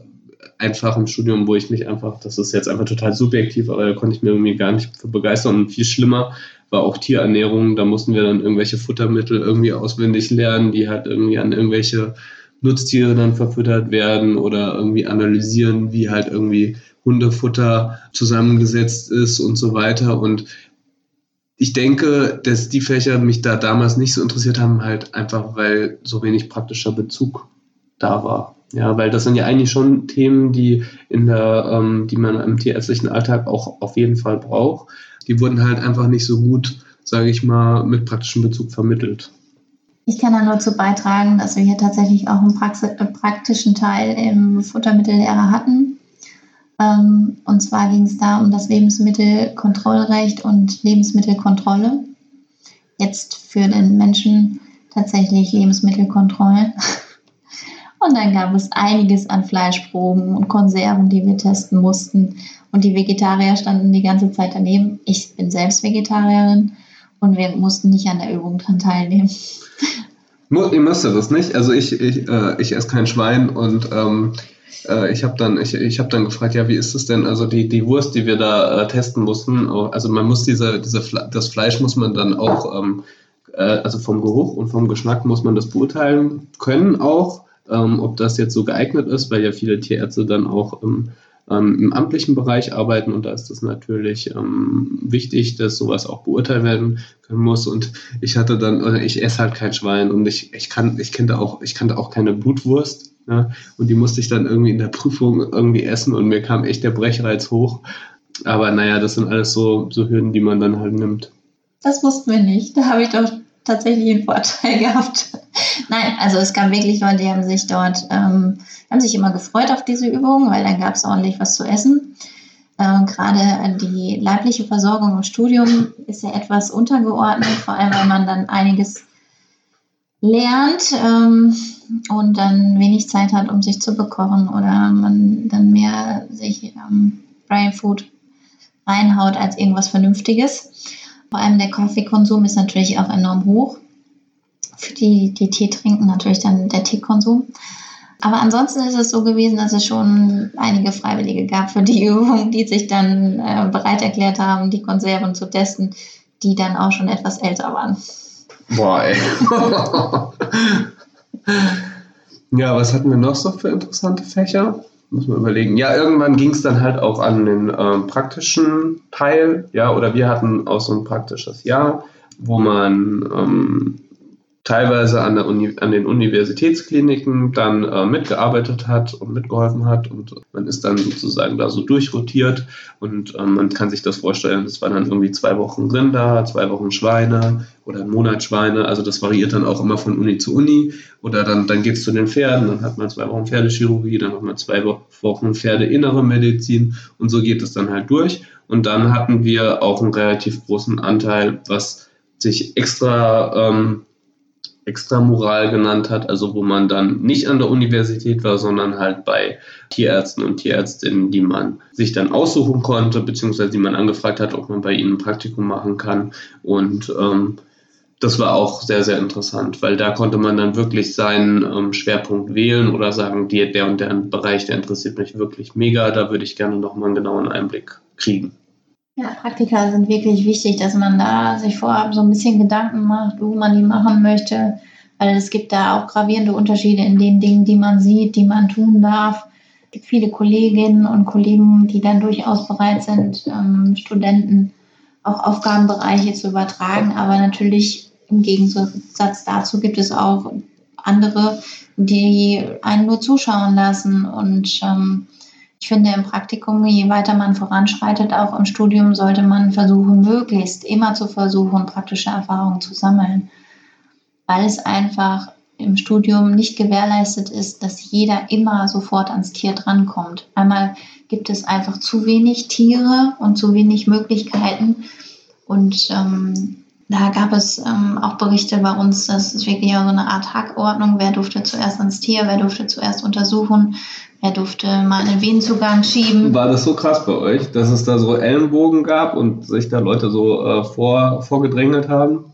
einfach im Studium, wo ich mich einfach, das ist jetzt einfach total subjektiv, aber da konnte ich mir irgendwie gar nicht für begeistern. Und viel schlimmer war auch Tierernährung. Da mussten wir dann irgendwelche Futtermittel irgendwie auswendig lernen, die halt irgendwie an irgendwelche Nutztiere dann verfüttert werden oder irgendwie analysieren, wie halt irgendwie Hundefutter zusammengesetzt ist und so weiter. Und ich denke, dass die Fächer mich da damals nicht so interessiert haben, halt einfach, weil so wenig praktischer Bezug da war. Ja, weil das sind ja eigentlich schon Themen, die in der, ähm, die man im tierärztlichen Alltag auch auf jeden Fall braucht. Die wurden halt einfach nicht so gut, sage ich mal, mit praktischem Bezug vermittelt. Ich kann da nur zu beitragen, dass wir hier tatsächlich auch einen äh, praktischen Teil im Futtermittellehrer hatten. Ähm, und zwar ging es da um das Lebensmittelkontrollrecht und Lebensmittelkontrolle. Jetzt für den Menschen tatsächlich Lebensmittelkontrolle. Und dann gab es einiges an Fleischproben und Konserven, die wir testen mussten. Und die Vegetarier standen die ganze Zeit daneben. Ich bin selbst Vegetarierin und wir mussten nicht an der Übung dran teilnehmen. Ihr müsstet das nicht. Also ich, ich, äh, ich esse kein Schwein und ähm, äh, ich habe dann, ich, ich hab dann gefragt, ja, wie ist es denn? Also die, die Wurst, die wir da äh, testen mussten, oh, also man muss diese, diese das Fleisch muss man dann auch, ähm, äh, also vom Geruch und vom Geschmack muss man das beurteilen können auch ähm, ob das jetzt so geeignet ist, weil ja viele Tierärzte dann auch im, ähm, im amtlichen Bereich arbeiten und da ist es natürlich ähm, wichtig, dass sowas auch beurteilt werden können muss. Und ich hatte dann, ich esse halt kein Schwein und ich, ich kann, ich kannte auch, ich kannte auch keine Blutwurst. Ja, und die musste ich dann irgendwie in der Prüfung irgendwie essen und mir kam echt der Brechreiz hoch. Aber naja, das sind alles so, so Hürden, die man dann halt nimmt. Das wussten wir nicht. Da habe ich doch tatsächlich einen Vorteil gehabt. Nein, also es gab wirklich Leute, die haben sich dort, ähm, haben sich immer gefreut auf diese Übung, weil dann gab es ordentlich was zu essen. Ähm, Gerade die leibliche Versorgung im Studium ist ja etwas untergeordnet, vor allem weil man dann einiges lernt ähm, und dann wenig Zeit hat, um sich zu bekochen oder man dann mehr sich ähm, Brain Food reinhaut als irgendwas Vernünftiges. Vor allem der Kaffeekonsum ist natürlich auch enorm hoch. Für die, die Tee trinken, natürlich dann der Teekonsum. Aber ansonsten ist es so gewesen, dass es schon einige Freiwillige gab für die Übung, die sich dann äh, bereit erklärt haben, die Konserven zu testen, die dann auch schon etwas älter waren. Boah, ey. ja, was hatten wir noch so für interessante Fächer? Muss man überlegen. Ja, irgendwann ging es dann halt auch an den ähm, praktischen Teil. Ja, oder wir hatten auch so ein praktisches Jahr, wo man ähm, teilweise an, Uni, an den Universitätskliniken dann äh, mitgearbeitet hat und mitgeholfen hat und man ist dann sozusagen da so durchrotiert und ähm, man kann sich das vorstellen, das war dann irgendwie zwei Wochen Rinder, zwei Wochen Schweine oder einen Monat Schweine, also das variiert dann auch immer von Uni zu Uni. Oder dann, dann geht es zu den Pferden, dann hat man zwei Wochen Pferdechirurgie, dann nochmal zwei Wochen Pferdeinnere Medizin und so geht es dann halt durch. Und dann hatten wir auch einen relativ großen Anteil, was sich extra ähm, Extramoral genannt hat, also wo man dann nicht an der Universität war, sondern halt bei Tierärzten und Tierärztinnen, die man sich dann aussuchen konnte, beziehungsweise die man angefragt hat, ob man bei ihnen ein Praktikum machen kann. Und ähm, das war auch sehr, sehr interessant, weil da konnte man dann wirklich seinen ähm, Schwerpunkt wählen oder sagen, die, der und der Bereich, der interessiert mich wirklich mega, da würde ich gerne nochmal einen genauen Einblick kriegen. Ja, Praktika sind wirklich wichtig, dass man da sich vorab so ein bisschen Gedanken macht, wo man die machen möchte, weil es gibt da auch gravierende Unterschiede in den Dingen, die man sieht, die man tun darf. Es gibt viele Kolleginnen und Kollegen, die dann durchaus bereit sind, ähm, Studenten auch Aufgabenbereiche zu übertragen, aber natürlich im Gegensatz dazu gibt es auch andere, die einen nur zuschauen lassen. Und ähm, ich finde im Praktikum, je weiter man voranschreitet, auch im Studium, sollte man versuchen, möglichst immer zu versuchen, praktische Erfahrungen zu sammeln, weil es einfach im Studium nicht gewährleistet ist, dass jeder immer sofort ans Tier drankommt. Einmal gibt es einfach zu wenig Tiere und zu wenig Möglichkeiten. Und ähm, da gab es ähm, auch Berichte bei uns, das ist wirklich so eine Art Hackordnung, wer durfte zuerst ans Tier, wer durfte zuerst untersuchen, er durfte mal einen Venenzugang schieben. War das so krass bei euch, dass es da so Ellenbogen gab und sich da Leute so äh, vor, vorgedrängelt haben?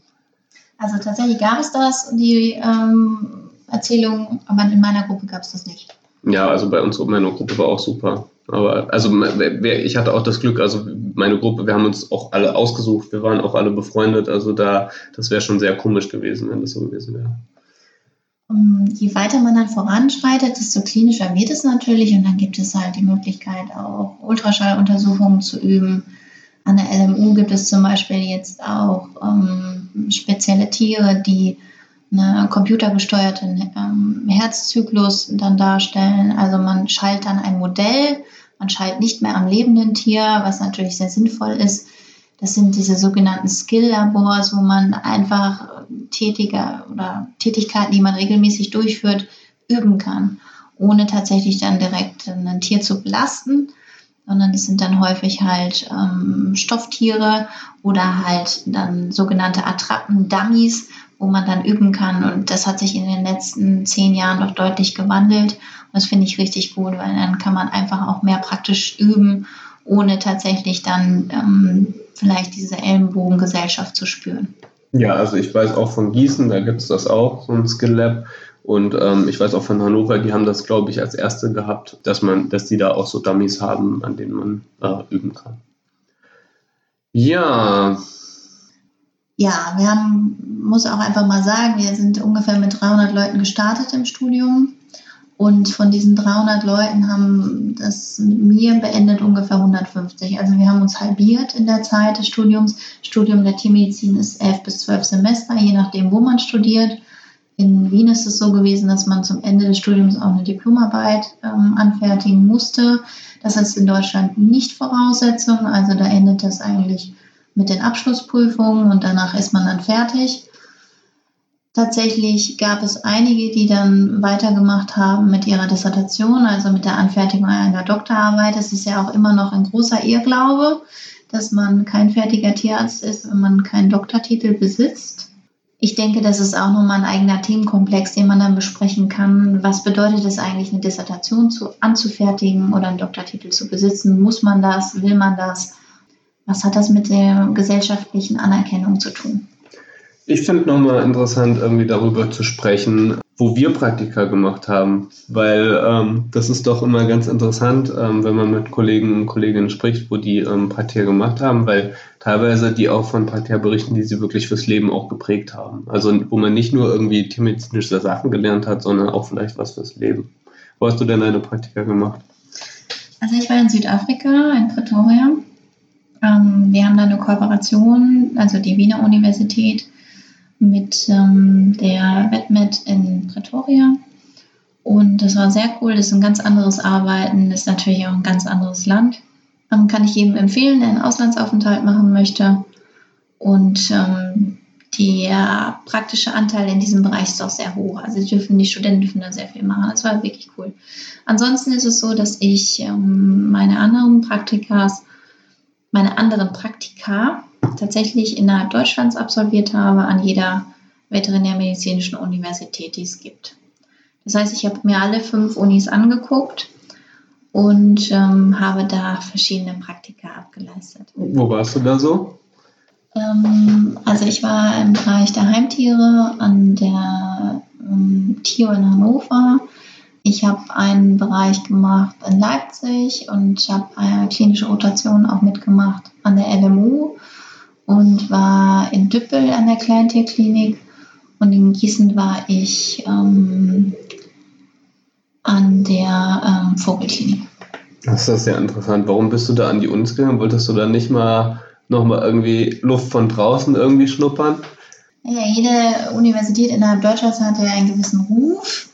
Also tatsächlich gab es das, die ähm, Erzählung, aber in meiner Gruppe gab es das nicht. Ja, also bei uns, meine Gruppe war auch super. Aber also ich hatte auch das Glück, also meine Gruppe, wir haben uns auch alle ausgesucht, wir waren auch alle befreundet, also da, das wäre schon sehr komisch gewesen, wenn das so gewesen wäre. Ähm, je weiter man dann voranschreitet, desto klinischer wird es natürlich und dann gibt es halt die Möglichkeit, auch Ultraschalluntersuchungen zu üben. An der LMU gibt es zum Beispiel jetzt auch ähm, spezielle Tiere, die einen computergesteuerten ähm, Herzzyklus dann darstellen. Also man schaltet dann ein Modell, man schaltet nicht mehr am lebenden Tier, was natürlich sehr sinnvoll ist. Das sind diese sogenannten Skill-Labors, wo man einfach tätige oder Tätigkeiten, die man regelmäßig durchführt, üben kann, ohne tatsächlich dann direkt ein Tier zu belasten, sondern es sind dann häufig halt ähm, Stofftiere oder halt dann sogenannte Attrappen-Dummies, wo man dann üben kann. Und das hat sich in den letzten zehn Jahren doch deutlich gewandelt. Und das finde ich richtig gut, weil dann kann man einfach auch mehr praktisch üben, ohne tatsächlich dann ähm, vielleicht diese Ellenbogengesellschaft zu spüren. Ja, also ich weiß auch von Gießen, da gibt es das auch, so ein Skill Lab. Und ähm, ich weiß auch von Hannover, die haben das, glaube ich, als erste gehabt, dass man, dass die da auch so Dummies haben, an denen man äh, üben kann. Ja. Ja, wir haben, muss auch einfach mal sagen, wir sind ungefähr mit 300 Leuten gestartet im Studium. Und von diesen 300 Leuten haben das mit mir beendet ungefähr 150. Also wir haben uns halbiert in der Zeit des Studiums. Studium der Tiermedizin ist elf bis zwölf Semester, je nachdem, wo man studiert. In Wien ist es so gewesen, dass man zum Ende des Studiums auch eine Diplomarbeit ähm, anfertigen musste. Das ist in Deutschland nicht Voraussetzung. Also da endet das eigentlich mit den Abschlussprüfungen und danach ist man dann fertig. Tatsächlich gab es einige, die dann weitergemacht haben mit ihrer Dissertation, also mit der Anfertigung einer Doktorarbeit. Es ist ja auch immer noch ein großer Irrglaube, dass man kein fertiger Tierarzt ist, wenn man keinen Doktortitel besitzt. Ich denke, das ist auch nochmal ein eigener Themenkomplex, den man dann besprechen kann. Was bedeutet es eigentlich, eine Dissertation zu, anzufertigen oder einen Doktortitel zu besitzen? Muss man das? Will man das? Was hat das mit der gesellschaftlichen Anerkennung zu tun? Ich finde nochmal interessant, irgendwie darüber zu sprechen, wo wir Praktika gemacht haben, weil ähm, das ist doch immer ganz interessant, ähm, wenn man mit Kollegen und Kolleginnen spricht, wo die ähm, Praktika gemacht haben, weil teilweise die auch von Praktika berichten, die sie wirklich fürs Leben auch geprägt haben. Also wo man nicht nur irgendwie tiermedizinische Sachen gelernt hat, sondern auch vielleicht was fürs Leben. Wo hast du denn deine Praktika gemacht? Also ich war in Südafrika, in Pretoria. Ähm, wir haben da eine Kooperation, also die Wiener Universität mit ähm, der WetMed in Pretoria. Und das war sehr cool. Das ist ein ganz anderes Arbeiten, das ist natürlich auch ein ganz anderes Land. Ähm, kann ich jedem empfehlen, der einen Auslandsaufenthalt machen möchte. Und ähm, der praktische Anteil in diesem Bereich ist auch sehr hoch. Also dürfen, die Studenten dürfen da sehr viel machen. Das war wirklich cool. Ansonsten ist es so, dass ich ähm, meine anderen Praktikas, meine anderen Praktika tatsächlich innerhalb Deutschlands absolviert habe, an jeder veterinärmedizinischen Universität, die es gibt. Das heißt, ich habe mir alle fünf Unis angeguckt und ähm, habe da verschiedene Praktika abgeleistet. Wo warst du da so? Ähm, also ich war im Bereich der Heimtiere an der ähm, TIO in Hannover. Ich habe einen Bereich gemacht in Leipzig und habe eine klinische Rotation auch mitgemacht an der LMU und war in Düppel an der Kleintierklinik und in Gießen war ich ähm, an der ähm, Vogelklinik. Das ist sehr interessant. Warum bist du da an die Unis gegangen? Wolltest du da nicht mal nochmal irgendwie Luft von draußen irgendwie schnuppern? Ja, jede Universität innerhalb Deutschlands hat ja einen gewissen Ruf,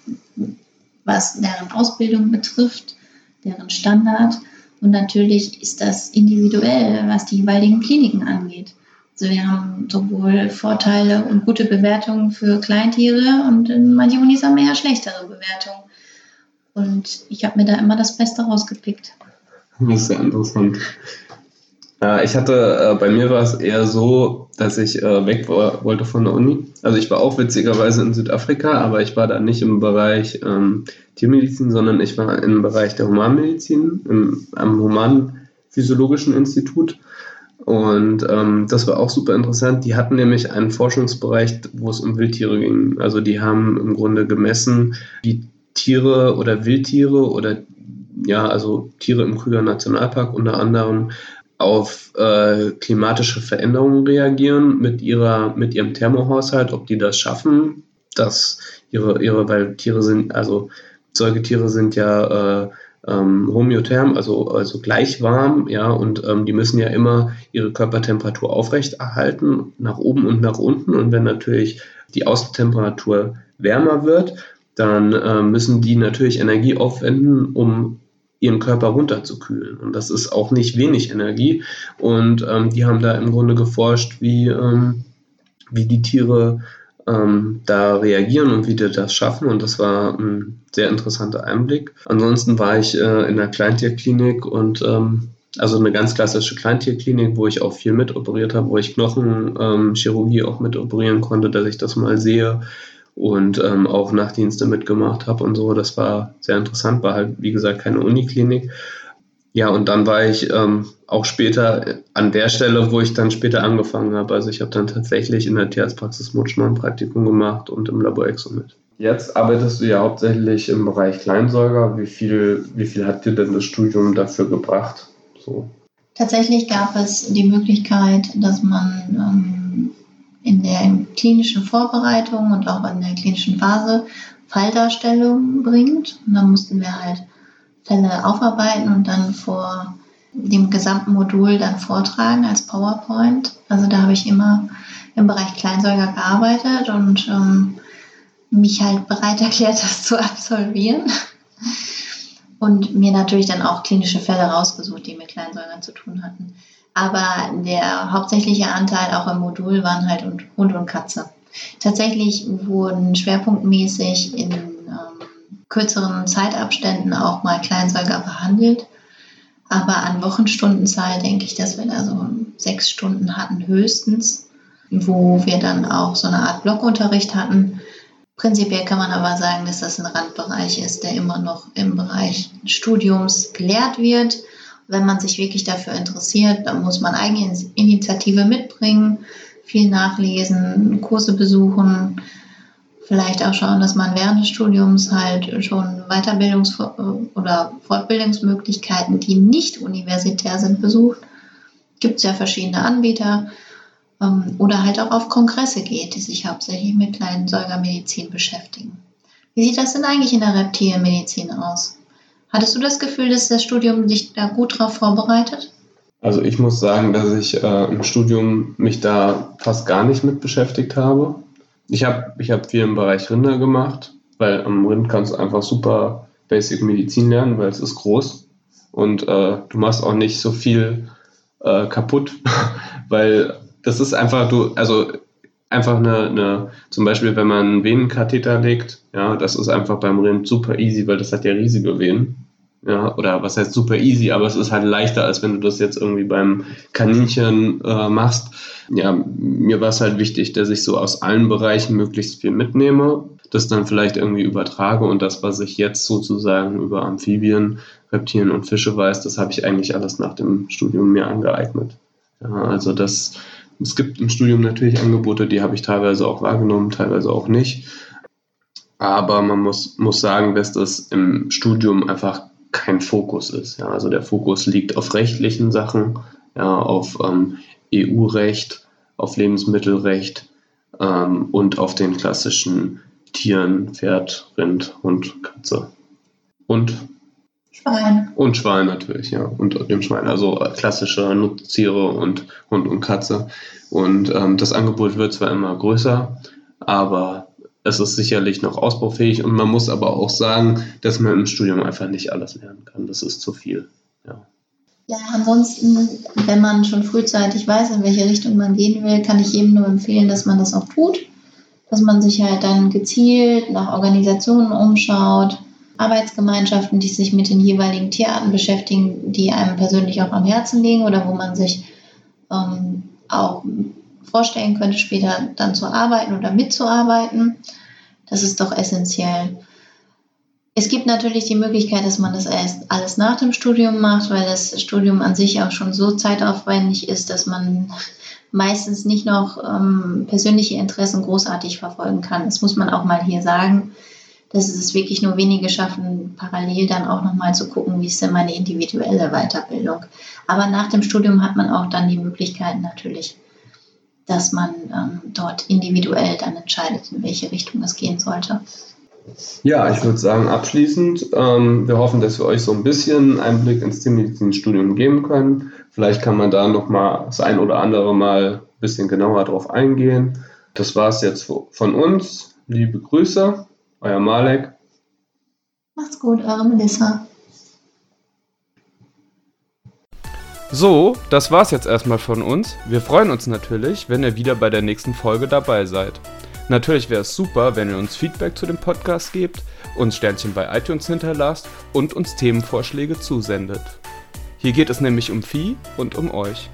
was deren Ausbildung betrifft, deren Standard. Und natürlich ist das individuell, was die jeweiligen Kliniken angeht. Also wir haben sowohl Vorteile und gute Bewertungen für Kleintiere und in manchen Unis haben wir ja schlechtere Bewertungen. Und ich habe mir da immer das Beste rausgepickt. Das ist sehr interessant. Ich hatte, äh, bei mir war es eher so, dass ich äh, weg wollte von der Uni. Also ich war auch witzigerweise in Südafrika, aber ich war da nicht im Bereich ähm, Tiermedizin, sondern ich war im Bereich der Humanmedizin, im, am Humanphysiologischen Institut. Und ähm, das war auch super interessant. Die hatten nämlich einen Forschungsbereich, wo es um Wildtiere ging. Also die haben im Grunde gemessen, wie Tiere oder Wildtiere oder ja, also Tiere im Krüger Nationalpark unter anderem auf äh, klimatische Veränderungen reagieren mit ihrer, mit ihrem Thermohaushalt, ob die das schaffen, dass ihre, ihre, weil Tiere sind, also Säugetiere sind ja äh, ähm, homöotherm, also, also gleich warm, ja, und ähm, die müssen ja immer ihre Körpertemperatur aufrechterhalten, nach oben und nach unten. Und wenn natürlich die Außentemperatur wärmer wird, dann äh, müssen die natürlich Energie aufwenden, um ihren Körper runterzukühlen. Und das ist auch nicht wenig Energie. Und ähm, die haben da im Grunde geforscht, wie, ähm, wie die Tiere ähm, da reagieren und wie die das schaffen. Und das war ein sehr interessanter Einblick. Ansonsten war ich äh, in der Kleintierklinik und ähm, also eine ganz klassische Kleintierklinik, wo ich auch viel mitoperiert habe, wo ich Knochenchirurgie ähm, auch mitoperieren konnte, dass ich das mal sehe und ähm, auch Nachtdienste mitgemacht habe und so. Das war sehr interessant, war halt wie gesagt keine Uniklinik. Ja, und dann war ich ähm, auch später an der Stelle, wo ich dann später angefangen habe. Also ich habe dann tatsächlich in der Tierarztpraxis Mutschmann ein Praktikum gemacht und im Labor Exo mit. Jetzt arbeitest du ja hauptsächlich im Bereich Kleinsäuger. Wie viel, wie viel hat dir denn das Studium dafür gebracht? So. Tatsächlich gab es die Möglichkeit, dass man ähm, in der klinischen Vorbereitung und auch in der klinischen Phase Falldarstellungen bringt. Und dann mussten wir halt Fälle aufarbeiten und dann vor dem gesamten Modul dann vortragen als PowerPoint. Also da habe ich immer im Bereich Kleinsäuger gearbeitet und ähm, mich halt bereit erklärt, das zu absolvieren. Und mir natürlich dann auch klinische Fälle rausgesucht, die mit Kleinsäugern zu tun hatten. Aber der hauptsächliche Anteil auch im Modul waren halt Hund und Katze. Tatsächlich wurden schwerpunktmäßig in kürzeren Zeitabständen auch mal Kleinsäuger behandelt. Aber an Wochenstundenzahl denke ich, dass wir da so sechs Stunden hatten höchstens, wo wir dann auch so eine Art Blockunterricht hatten. Prinzipiell kann man aber sagen, dass das ein Randbereich ist, der immer noch im Bereich Studiums gelehrt wird. Wenn man sich wirklich dafür interessiert, dann muss man eigene Initiative mitbringen, viel nachlesen, Kurse besuchen, vielleicht auch schauen, dass man während des Studiums halt schon Weiterbildungs- oder Fortbildungsmöglichkeiten, die nicht universitär sind, besucht. Gibt es ja verschiedene Anbieter ähm, oder halt auch auf Kongresse geht, die sich hauptsächlich mit kleinen Säugermedizin beschäftigen. Wie sieht das denn eigentlich in der Reptilienmedizin aus? Hattest du das Gefühl, dass das Studium dich da gut drauf vorbereitet? Also ich muss sagen, dass ich äh, im Studium mich da fast gar nicht mit beschäftigt habe. Ich habe ich hab viel im Bereich Rinder gemacht, weil am Rind kannst du einfach super Basic Medizin lernen, weil es ist groß und äh, du machst auch nicht so viel äh, kaputt, weil das ist einfach, du, also einfach eine, eine, zum Beispiel, wenn man einen Venenkatheter legt, ja, das ist einfach beim Rind super easy, weil das hat ja riesige Venen. Ja, oder was heißt super easy, aber es ist halt leichter, als wenn du das jetzt irgendwie beim Kaninchen äh, machst. Ja, mir war es halt wichtig, dass ich so aus allen Bereichen möglichst viel mitnehme, das dann vielleicht irgendwie übertrage und das, was ich jetzt sozusagen über Amphibien, Reptilien und Fische weiß, das habe ich eigentlich alles nach dem Studium mir angeeignet. Ja, also das, es gibt im Studium natürlich Angebote, die habe ich teilweise auch wahrgenommen, teilweise auch nicht. Aber man muss, muss sagen, dass das im Studium einfach kein Fokus ist. Ja, also der Fokus liegt auf rechtlichen Sachen, ja, auf ähm, EU-Recht, auf Lebensmittelrecht ähm, und auf den klassischen Tieren, Pferd, Rind, Hund, Katze. Und Schwein. Und Schwein natürlich, ja. Und dem Schwein, also klassische Nutztiere und Hund und Katze. Und ähm, das Angebot wird zwar immer größer, aber es ist sicherlich noch ausbaufähig und man muss aber auch sagen, dass man im Studium einfach nicht alles lernen kann. Das ist zu viel. Ja. Ja, ansonsten, wenn man schon frühzeitig weiß, in welche Richtung man gehen will, kann ich jedem nur empfehlen, dass man das auch tut. Dass man sich halt dann gezielt nach Organisationen umschaut, Arbeitsgemeinschaften, die sich mit den jeweiligen Tierarten beschäftigen, die einem persönlich auch am Herzen liegen oder wo man sich ähm, auch vorstellen könnte, später dann zu arbeiten oder mitzuarbeiten. Das ist doch essentiell. Es gibt natürlich die Möglichkeit, dass man das erst alles nach dem Studium macht, weil das Studium an sich auch schon so zeitaufwendig ist, dass man meistens nicht noch ähm, persönliche Interessen großartig verfolgen kann. Das muss man auch mal hier sagen dass es wirklich nur wenige schaffen, parallel dann auch nochmal zu gucken, wie ist denn meine individuelle Weiterbildung. Aber nach dem Studium hat man auch dann die Möglichkeit natürlich, dass man ähm, dort individuell dann entscheidet, in welche Richtung es gehen sollte. Ja, ich würde sagen, abschließend, ähm, wir hoffen, dass wir euch so ein bisschen Einblick ins Tiermedizinstudium geben können. Vielleicht kann man da nochmal das ein oder andere Mal ein bisschen genauer drauf eingehen. Das war es jetzt von uns. Liebe Grüße. Euer Malek. Macht's gut, eure Melissa. So, das war's jetzt erstmal von uns. Wir freuen uns natürlich, wenn ihr wieder bei der nächsten Folge dabei seid. Natürlich wäre es super, wenn ihr uns Feedback zu dem Podcast gebt, uns Sternchen bei iTunes hinterlasst und uns Themenvorschläge zusendet. Hier geht es nämlich um Vieh und um euch.